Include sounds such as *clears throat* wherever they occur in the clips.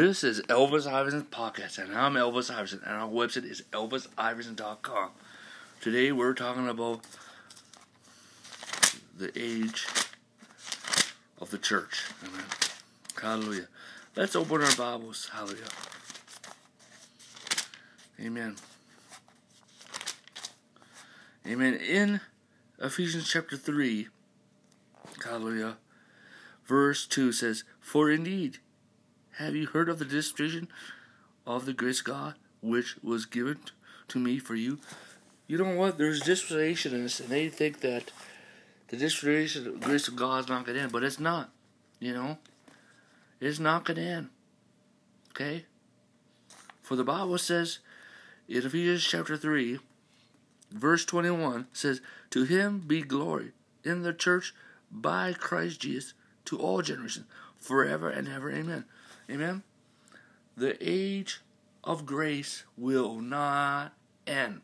This is Elvis Iverson's podcast, and I'm Elvis Iverson, and our website is elvisiverson.com. Today we're talking about the age of the church. Amen. Hallelujah. Let's open our Bibles. Hallelujah. Amen. Amen. In Ephesians chapter 3, hallelujah, verse 2 says, For indeed, have you heard of the distribution of the grace of God, which was given to me for you? You know what? There's dispensationists, and they think that the distribution of the grace of God is not going to end, but it's not. You know? It's not going to end. Okay? For the Bible says in Ephesians chapter 3, verse 21 says, To him be glory in the church by Christ Jesus to all generations, forever and ever. Amen. Amen. The age of grace will not end.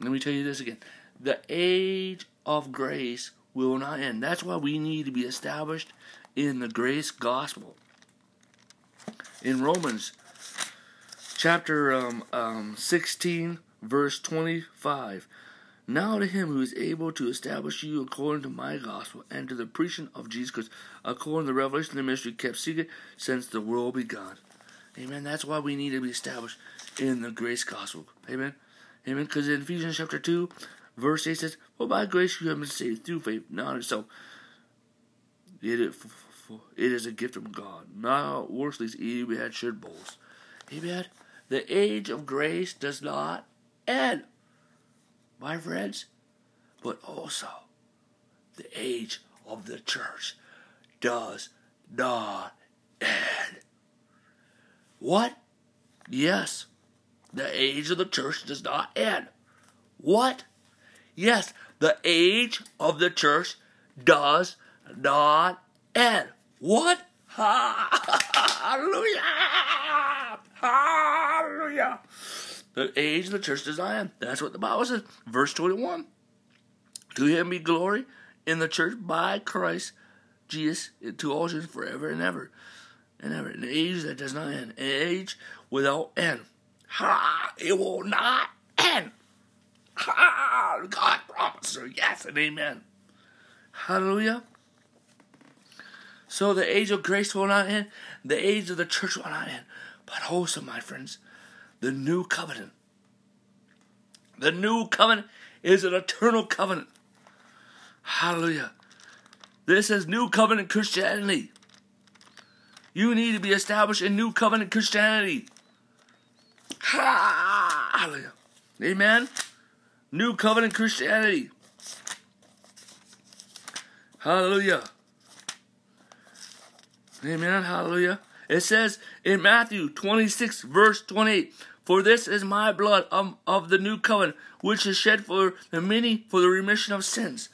Let me tell you this again. The age of grace will not end. That's why we need to be established in the grace gospel. In Romans chapter um, um, 16, verse 25. Now to him who is able to establish you according to my gospel and to the preaching of Jesus Christ, according to the revelation of the mystery kept secret since the world began. Amen. That's why we need to be established in the grace gospel. Amen. Amen. Because in Ephesians chapter 2, verse 8 says, For by grace you have been saved through faith, not yourself. It is, it is a gift from God, not works lest we had should boast. Amen. The age of grace does not end, my friends, but also the age of the church does not end. What? Yes, the age of the church does not end. What? Yes, the age of the church does not end. What? *laughs* Hallelujah! Hallelujah! The age of the church not end. That's what the Bible says. Verse 21. To him be glory in the church by Christ Jesus to all generations forever and ever. And ever. An age that does not end. An age without end. Ha! It will not end. Ha! God promises yes and amen. Hallelujah. So the age of grace will not end. The age of the church will not end. But also, my friends, the new covenant. The new covenant is an eternal covenant. Hallelujah. This is new covenant Christianity. You need to be established in new covenant Christianity. Hallelujah. Amen. New covenant Christianity. Hallelujah. Amen. Hallelujah. It says in Matthew 26, verse 28, For this is my blood of, of the new covenant, which is shed for the many for the remission of sins.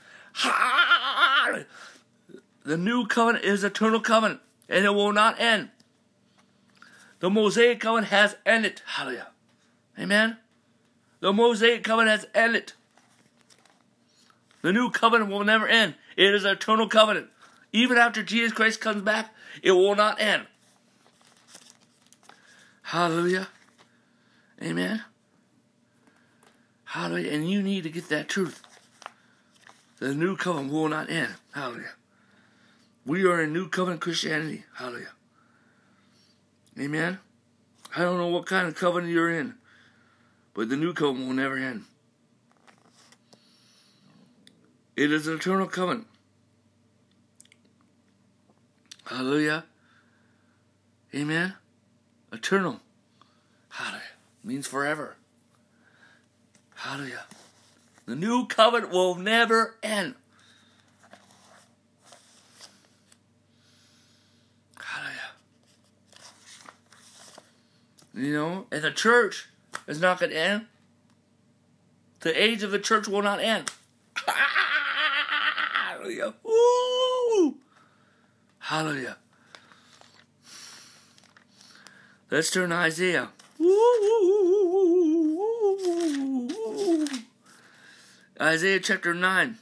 The new covenant is eternal covenant, and it will not end. The Mosaic covenant has ended. Hallelujah. Amen. The Mosaic covenant has ended. The new covenant will never end. It is an eternal covenant. Even after Jesus Christ comes back, it will not end. Hallelujah. Amen. Hallelujah. And you need to get that truth. The new covenant will not end. Hallelujah. We are in new covenant Christianity. Hallelujah. Amen. I don't know what kind of covenant you're in, but the new covenant will never end. It is an eternal covenant. Hallelujah. Amen. Eternal. Hallelujah. Means forever. Hallelujah. The new covenant will never end. Hallelujah. You know, and the church is not going to end. The age of the church will not end. Hallelujah. Woo! Hallelujah. Let's turn to Isaiah. Isaiah chapter 9,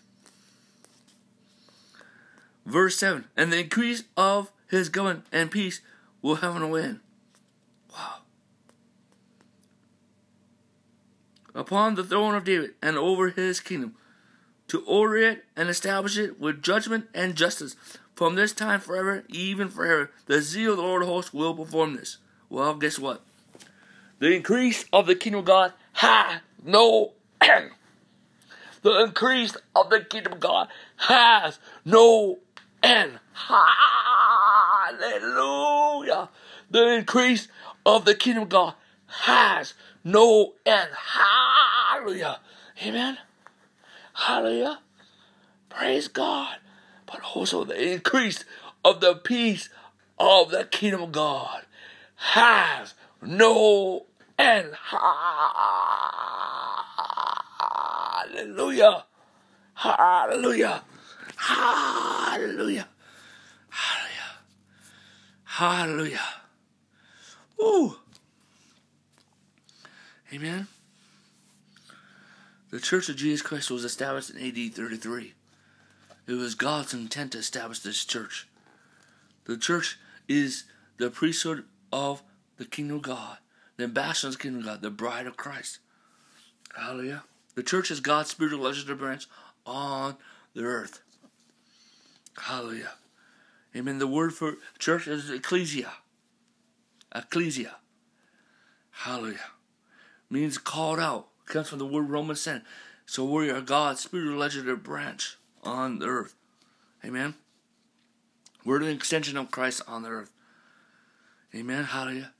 verse 7. And the increase of his government and peace will heaven win. Wow. Upon the throne of David and over his kingdom, to order it and establish it with judgment and justice from this time forever, even forever. The zeal of the Lord of hosts will perform this. Well, guess what? The increase of the kingdom of God has no end. *clears throat* The increase of the kingdom of God has no end. Hallelujah. The increase of the kingdom of God has no end. Hallelujah. Amen. Hallelujah. Praise God. But also the increase of the peace of the kingdom of God has no end. Hallelujah. Hallelujah. Hallelujah. Hallelujah. Hallelujah. Ooh. Amen. The Church of Jesus Christ was established in AD 33. It was God's intent to establish this church. The church is the priesthood of the kingdom of God, the ambassador of the kingdom of God, the bride of Christ. Hallelujah. The church is God's spiritual legislative branch on the earth. Hallelujah. Amen. The word for church is ecclesia. Ecclesia. Hallelujah. Means called out. Comes from the word Romans 10. So we are God's spiritual legislative branch on the earth. Amen. We're the extension of Christ on the earth. Amen. Hallelujah.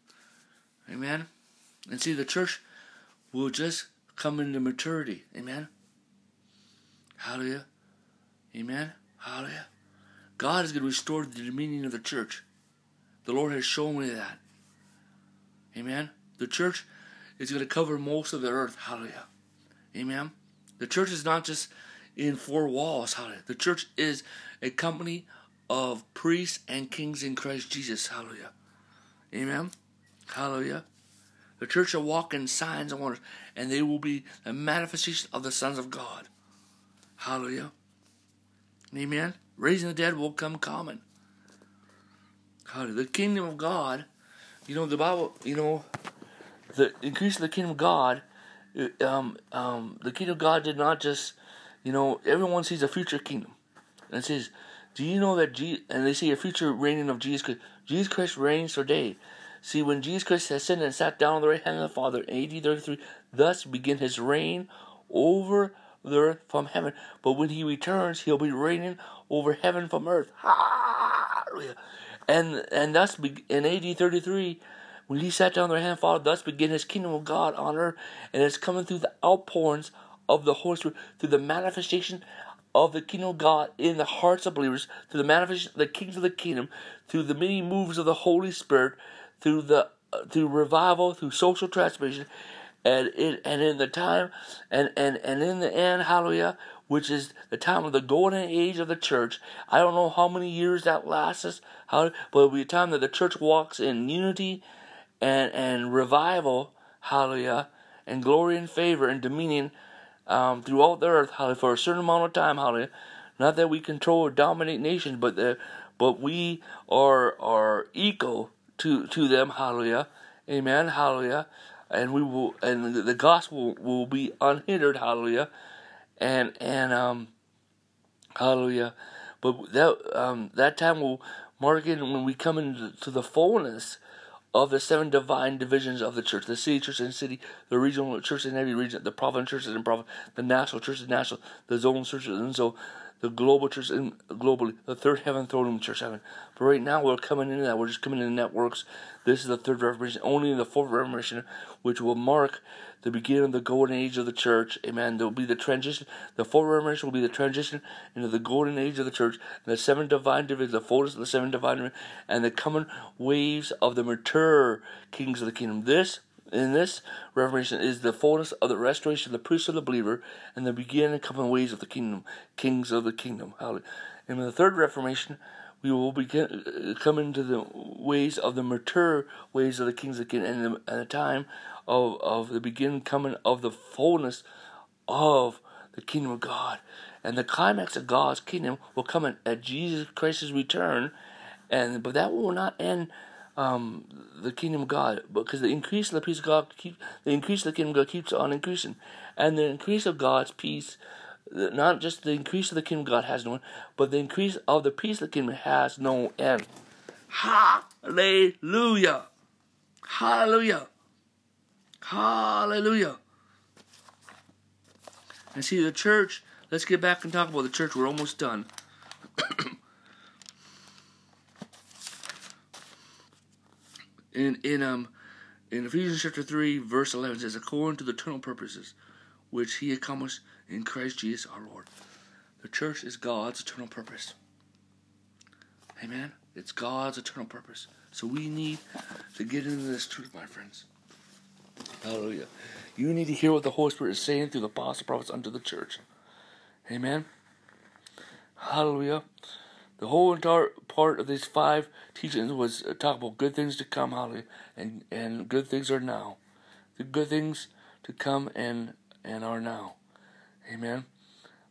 Amen. And see, the church will just come into maturity. Amen. Hallelujah. Amen. Hallelujah. God is going to restore the dominion of the church. The Lord has shown me that. Amen. The church is going to cover most of the earth. Hallelujah. Amen. The church is not just in four walls. Hallelujah. The church is a company of priests and kings in Christ Jesus. Hallelujah. Amen. Hallelujah. The church shall walk in signs and wonders, and they will be the manifestation of the sons of God. Hallelujah. Amen. Raising the dead will come common. Hallelujah. The kingdom of God, you know, the Bible, you know, the increase of the kingdom of God, um, um, the kingdom of God did not just, you know, everyone sees a future kingdom. And it says, do you know that, Je- and they see a future reigning of Jesus Christ. Jesus Christ reigns today. See, when Jesus Christ ascended and sat down on the right hand of the Father in AD 33, thus begin his reign over the earth from heaven. But when he returns, he'll be reigning over heaven from earth. Hallelujah. And, and thus, in AD 33, when he sat down on the right hand of the Father, thus begin his kingdom of God on earth. And it's coming through the outpourings of the Holy Spirit, through the manifestation of the kingdom of God in the hearts of believers, through the manifestation of the kings of the kingdom, through the many moves of the Holy Spirit, through the uh, through revival, through social transformation, and in and in the time and and and in the end, hallelujah, which is the time of the golden age of the church. I don't know how many years that lasts, how, but it'll be a time that the church walks in unity and and revival, hallelujah, and glory and favor and dominion um, throughout the earth, hallelujah, for a certain amount of time, hallelujah. Not that we control or dominate nations, but the, but we are are equal to to them. Hallelujah. Amen. Hallelujah. And we will and the gospel will be unhindered. Hallelujah. And and um hallelujah. But that um that time will mark it when we come into the fullness of the seven divine divisions of the church the city church and city, the regional church in every region, the province churches and province, the national churches and national, the zone churches and so the global church globally, the third heaven throne room church heaven. But right now we're coming into that. We're just coming into networks. This is the third Reformation, only the fourth Reformation, which will mark the beginning of the golden age of the church. Amen. There will be the transition. The fourth Reformation will be the transition into the golden age of the church. The seven divine divisions, the fullness of the seven divine divisions, and the coming waves of the mature kings of the kingdom. This in this Reformation is the fullness of the restoration of the priesthood of the believer and the beginning and coming ways of the kingdom, kings of the kingdom. Hallelujah. And in the third Reformation, we will begin uh, coming to the ways of the mature ways of the kings of the kingdom, and the, and the time of of the beginning coming of the fullness of the kingdom of God, and the climax of God's kingdom will come at Jesus Christ's return, and but that will not end um, the kingdom of God, because the increase of the peace of God keep the increase of the kingdom of God keeps on increasing, and the increase of God's peace, not just the increase of the kingdom of God has no end, but the increase of the peace of the kingdom has no end. Hallelujah! Hallelujah! Hallelujah! And see the church. Let's get back and talk about the church. We're almost done. *clears throat* in in um in Ephesians chapter three verse eleven says, according to the eternal purposes which he accomplished in Christ Jesus our Lord. The church is God's eternal purpose. Amen. It's God's eternal purpose. So we need to get into this truth, my friends. Hallelujah. You need to hear what the Holy Spirit is saying through the apostle prophets unto the church. Amen. Hallelujah. The whole entire part of these five teachings was uh, talk about good things to come, hallelujah, and and good things are now. The good things to come and and are now. Amen.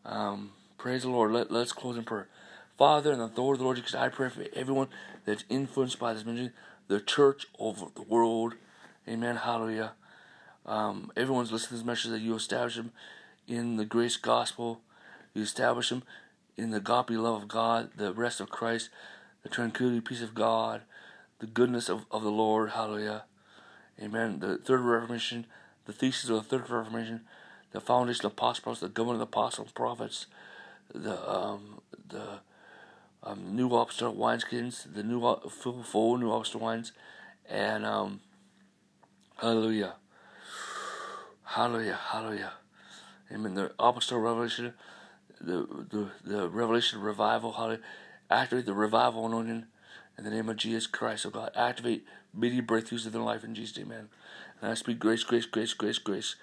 Um, praise the Lord. Let let's close in prayer. Father, and the Lord of the Lord Jesus, I pray for everyone that's influenced by this ministry, the church over the world. Amen. Hallelujah. Um, everyone's listening to this message that you establish them in the grace gospel. You establish them in the agape love of God, the rest of Christ, the tranquility, peace of God, the goodness of, of the Lord. Hallelujah. Amen. The third Reformation, the thesis of the third Reformation, the foundation of apostles, the government of the apostles and prophets, the um, the um, new upstart wineskins, the new full full new upstart wines, and um, hallelujah, hallelujah, hallelujah. Amen. The apostolic revelation, the the the revelation revival, hallelujah. Activate the revival anointing in the name of Jesus Christ, oh God. Activate many breakthroughs in their life in Jesus' name. And I speak grace, grace, grace, grace, grace.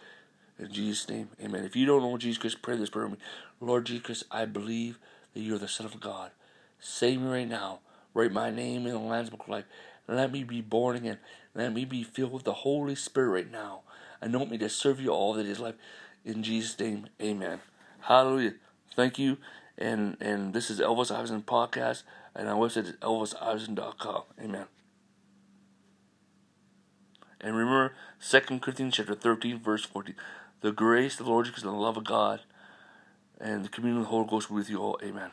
In Jesus' name, amen. If you don't know Jesus Christ, pray this prayer with me. Lord Jesus Christ, I believe that you're the Son of God. Save me right now. Write my name in the Lamb's Book of Life. Let me be born again. Let me be filled with the Holy Spirit right now. Anoint me to serve you all that is life. In Jesus' name, amen. Hallelujah. Thank you. And and this is Elvis Iverson Podcast. And our website is elvisiverson.com. Amen. And remember 2 Corinthians chapter 13, verse 14. The grace of the Lord Jesus and the love of God and the communion of the Holy Ghost with you all. Amen.